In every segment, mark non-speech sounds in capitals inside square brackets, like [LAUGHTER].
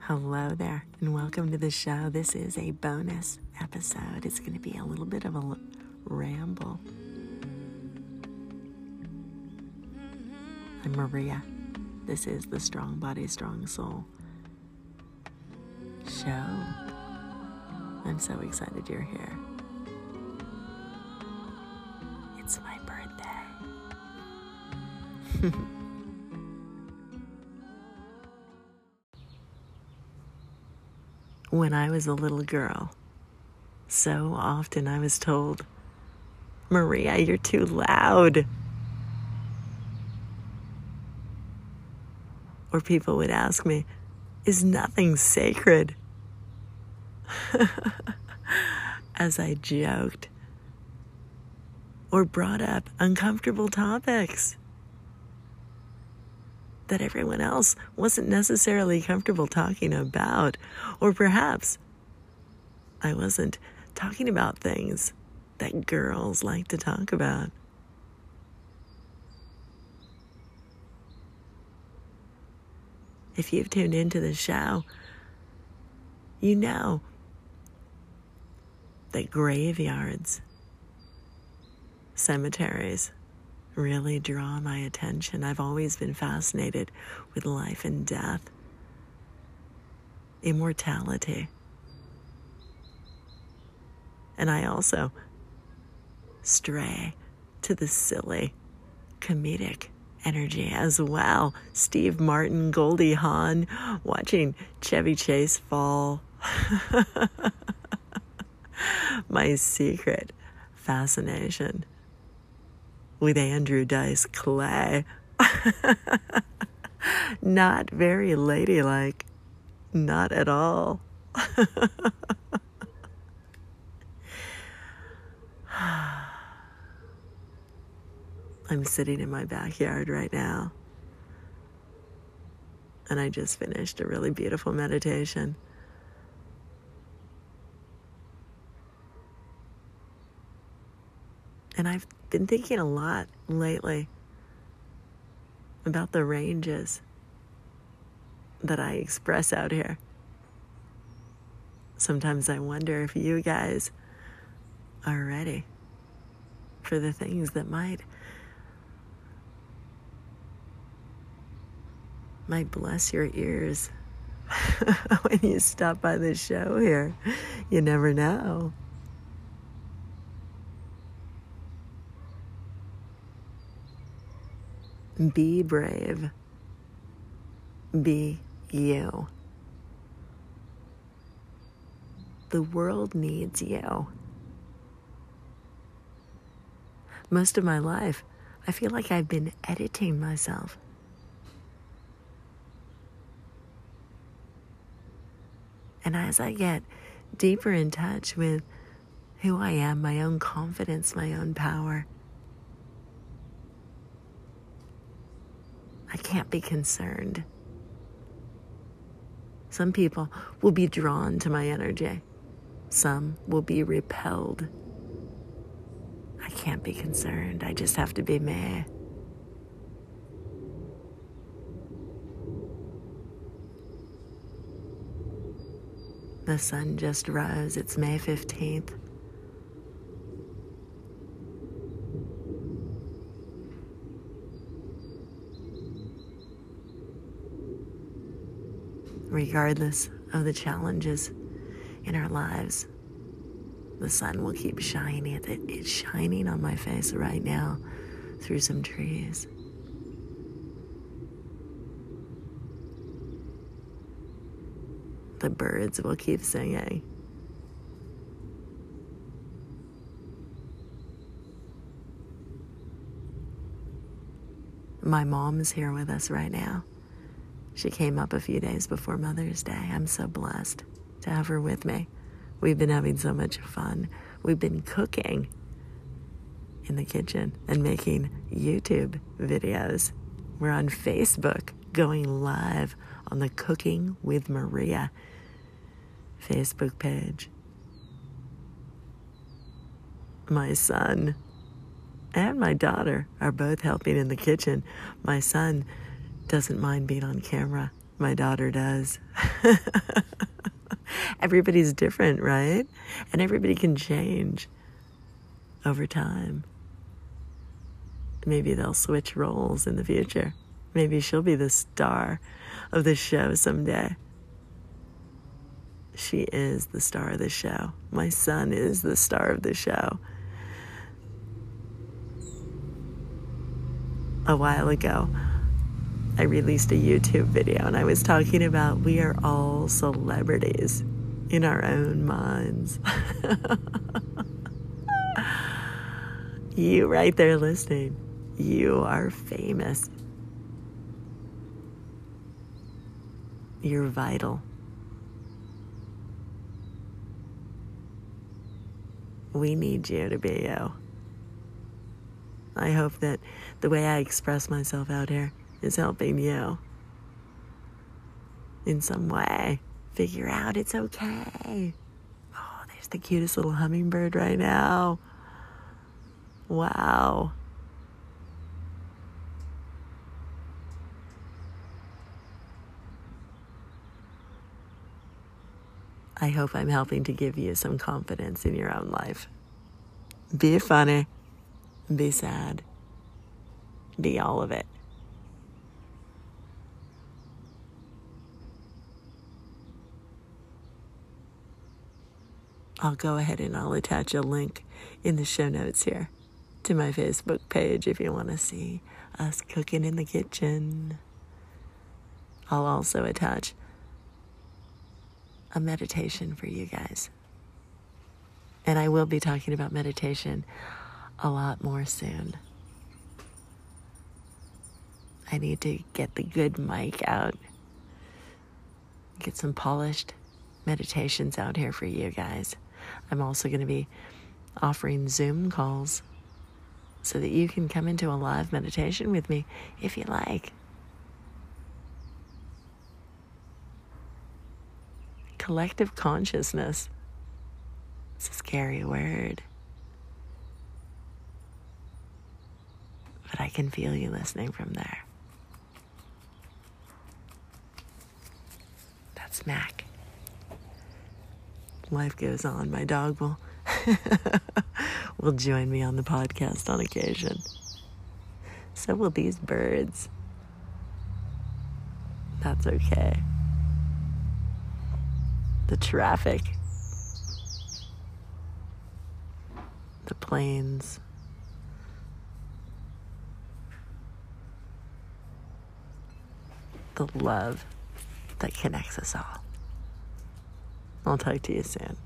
Hello there, and welcome to the show. This is a bonus episode. It's going to be a little bit of a l- ramble. I'm Maria. This is the Strong Body, Strong Soul show. I'm so excited you're here. It's my birthday. [LAUGHS] when I was a little girl, so often I was told, Maria, you're too loud. Or people would ask me, Is nothing sacred? [LAUGHS] As I joked or brought up uncomfortable topics that everyone else wasn't necessarily comfortable talking about. Or perhaps I wasn't talking about things that girls like to talk about. If you've tuned into the show, you know that graveyards, cemeteries, really draw my attention. I've always been fascinated with life and death, immortality. And I also stray to the silly, comedic energy as well. Steve Martin, Goldie Hawn, watching Chevy Chase fall. [LAUGHS] My secret fascination with Andrew Dice Clay. [LAUGHS] not very ladylike. Not at all. [SIGHS] I'm sitting in my backyard right now. And I just finished a really beautiful meditation. And I've been thinking a lot lately about the ranges that I express out here. Sometimes I wonder if you guys are ready for the things that might might bless your ears [LAUGHS] when you stop by the show here. You never know. Be brave. Be you. The world needs you. Most of my life, I feel like I've been editing myself. And as I get deeper in touch with who I am, my own confidence, my own power, I can't be concerned. Some people will be drawn to my energy, some will be repelled. I can't be concerned. I just have to be me. The sun just rose. It's May 15th. Regardless of the challenges in our lives, the sun will keep shining. It's shining on my face right now through some trees. The birds will keep singing. My mom is here with us right now. She came up a few days before Mother's Day. I'm so blessed to have her with me. We've been having so much fun. We've been cooking in the kitchen and making YouTube videos. We're on Facebook going live on the Cooking with Maria Facebook page. My son and my daughter are both helping in the kitchen. My son doesn't mind being on camera My daughter does. [LAUGHS] Everybody's different, right? And everybody can change over time. Maybe they'll switch roles in the future. Maybe she'll be the star of the show someday. She is the star of the show. My son is the star of the show. A while ago, I released a YouTube video and I was talking about we are all celebrities in our own minds. [LAUGHS] you right there listening, you are famous. You're vital. We need you to be you. I hope that the way I express myself out here is helping you in some way figure out it's okay. Oh, there's the cutest little hummingbird right now. Wow. I hope I'm helping to give you some confidence in your own life. Be funny, be sad, be all of it. I'll go ahead and I'll attach a link in the show notes here to my Facebook page if you want to see us cooking in the kitchen. I'll also attach a meditation for you guys. And I will be talking about meditation a lot more soon. I need to get the good mic out, get some polished meditations out here for you guys. I'm also going to be offering Zoom calls so that you can come into a live meditation with me if you like. Collective consciousness. It's a scary word. But I can feel you listening from there. That's Mac life goes on, my dog will [LAUGHS] will join me on the podcast on occasion. So will these birds. That's okay. The traffic, the planes, the love that connects us all. I'll talk to you soon.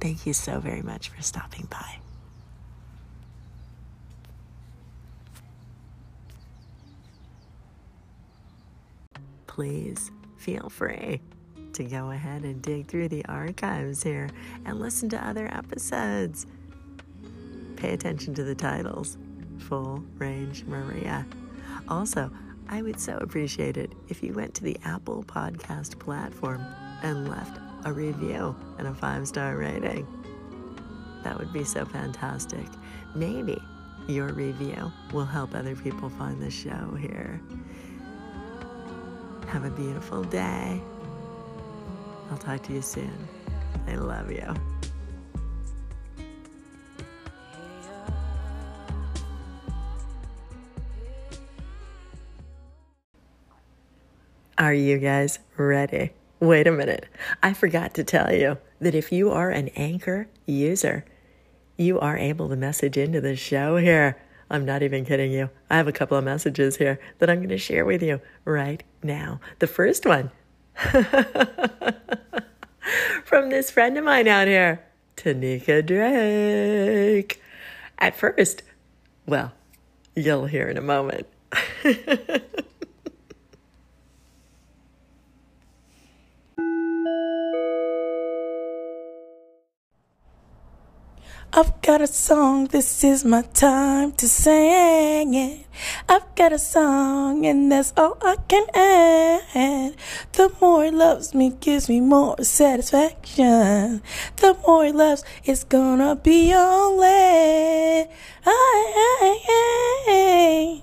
Thank you so very much for stopping by. Please feel free to go ahead and dig through the archives here and listen to other episodes. Pay attention to the titles Full Range Maria. Also, I would so appreciate it if you went to the Apple Podcast platform and left a review and a five star rating. That would be so fantastic. Maybe your review will help other people find the show here. Have a beautiful day. I'll talk to you soon. I love you. Are you guys ready? Wait a minute. I forgot to tell you that if you are an Anchor user, you are able to message into the show here. I'm not even kidding you. I have a couple of messages here that I'm going to share with you right now. The first one [LAUGHS] from this friend of mine out here, Tanika Drake. At first, well, you'll hear in a moment. [LAUGHS] I've got a song, this is my time to sing it. I've got a song, and that's all I can add. The more he loves me, gives me more satisfaction. The more he loves, it's gonna be I, I,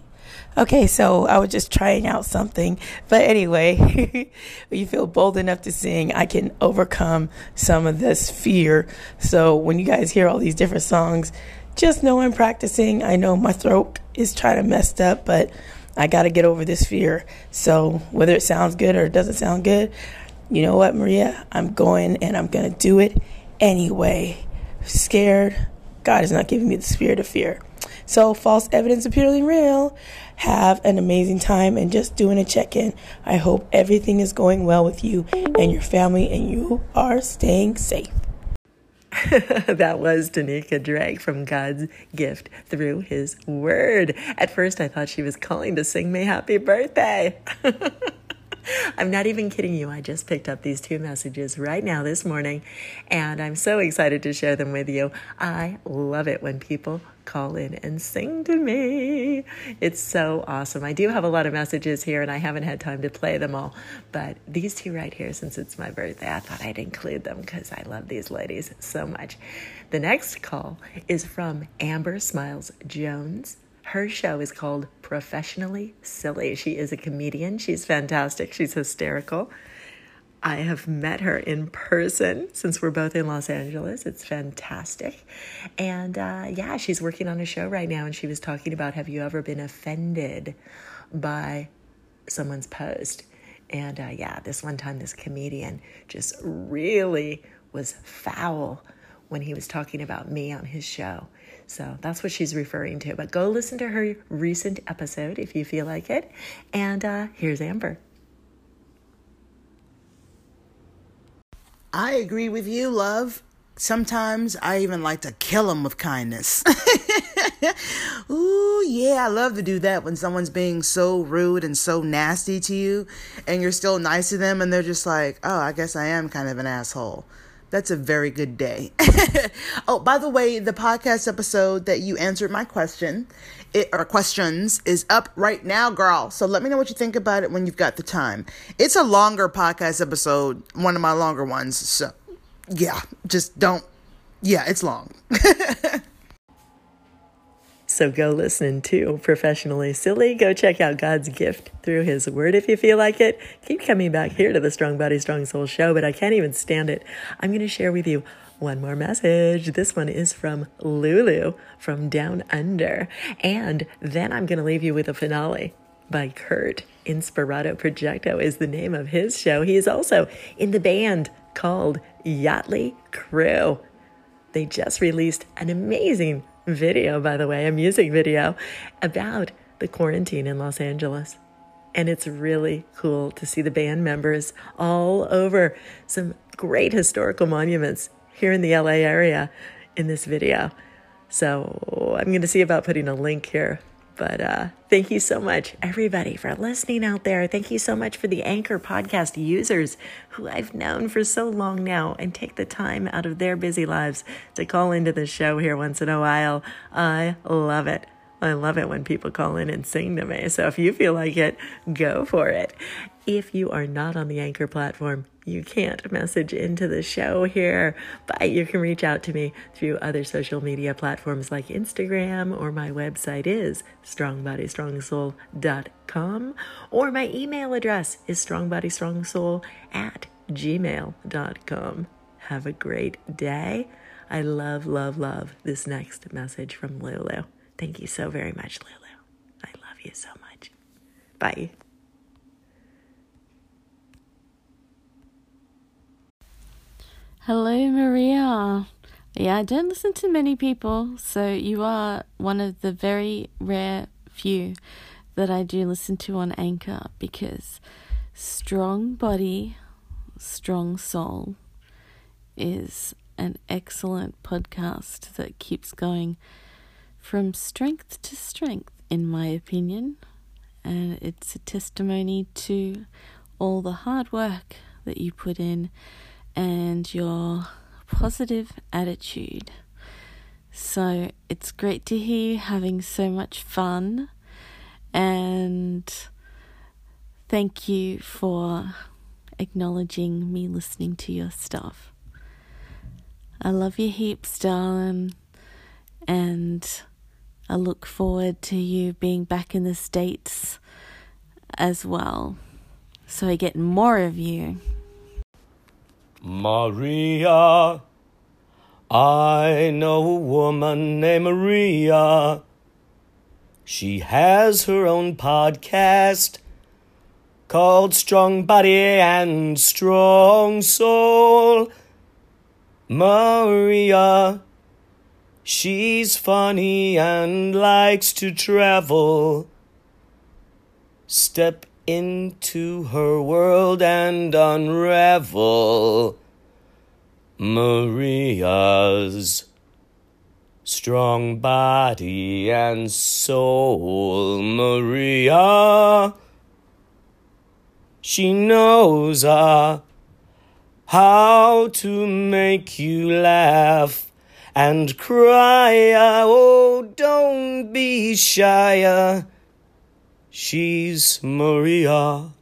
Okay, so I was just trying out something. But anyway, [LAUGHS] you feel bold enough to sing, I can overcome some of this fear. So when you guys hear all these different songs, just know I'm practicing. I know my throat is trying to messed up, but I got to get over this fear. So whether it sounds good or it doesn't sound good, you know what, Maria? I'm going and I'm going to do it anyway. Scared. God is not giving me the spirit of fear. So, false evidence appearing real. Have an amazing time and just doing a check in. I hope everything is going well with you and your family and you are staying safe. [LAUGHS] that was Danica Drake from God's gift through His Word. At first, I thought she was calling to sing me happy birthday. [LAUGHS] I'm not even kidding you. I just picked up these two messages right now this morning, and I'm so excited to share them with you. I love it when people call in and sing to me. It's so awesome. I do have a lot of messages here, and I haven't had time to play them all, but these two right here, since it's my birthday, I thought I'd include them because I love these ladies so much. The next call is from Amber Smiles Jones. Her show is called Professionally Silly. She is a comedian. She's fantastic. She's hysterical. I have met her in person since we're both in Los Angeles. It's fantastic. And uh, yeah, she's working on a show right now, and she was talking about have you ever been offended by someone's post? And uh, yeah, this one time, this comedian just really was foul when he was talking about me on his show. So that's what she's referring to. But go listen to her recent episode if you feel like it. And uh, here's Amber. I agree with you, love. Sometimes I even like to kill them with kindness. [LAUGHS] Ooh, yeah, I love to do that when someone's being so rude and so nasty to you, and you're still nice to them, and they're just like, oh, I guess I am kind of an asshole. That's a very good day. [LAUGHS] oh, by the way, the podcast episode that you answered my question, it, or questions, is up right now, girl. So let me know what you think about it when you've got the time. It's a longer podcast episode, one of my longer ones. So, yeah, just don't. Yeah, it's long. [LAUGHS] So go listen to Professionally Silly. Go check out God's gift through His Word if you feel like it. Keep coming back here to the Strong Body, Strong Soul show, but I can't even stand it. I'm going to share with you one more message. This one is from Lulu from Down Under. And then I'm going to leave you with a finale by Kurt. Inspirato Projecto is the name of his show. He is also in the band called Yachtley Crew. They just released an amazing video, by the way, a music video about the quarantine in Los Angeles. And it's really cool to see the band members all over some great historical monuments here in the LA area in this video. So I'm going to see about putting a link here but uh, thank you so much, everybody, for listening out there. Thank you so much for the Anchor podcast users who I've known for so long now and take the time out of their busy lives to call into the show here once in a while. I love it. I love it when people call in and sing to me. So if you feel like it, go for it. If you are not on the Anchor platform, you can't message into the show here, but you can reach out to me through other social media platforms like Instagram, or my website is strongbodystrongsoul.com, or my email address is strongbodystrongsoul at gmail.com. Have a great day. I love, love, love this next message from Lulu. Thank you so very much, Lulu. I love you so much. Bye. Hello, Maria. Yeah, I don't listen to many people, so you are one of the very rare few that I do listen to on Anchor because Strong Body, Strong Soul is an excellent podcast that keeps going from strength to strength, in my opinion. And it's a testimony to all the hard work that you put in and your positive attitude. So it's great to hear you having so much fun, and thank you for acknowledging me listening to your stuff. I love you heaps, darling, and I look forward to you being back in the States as well. So I get more of you. Maria, I know a woman named Maria. She has her own podcast called Strong Body and Strong Soul. Maria, she's funny and likes to travel. Step into her world and unravel Maria's strong body and soul. Maria, she knows uh, how to make you laugh and cry. Uh, oh, don't be shy. Uh, She's Maria.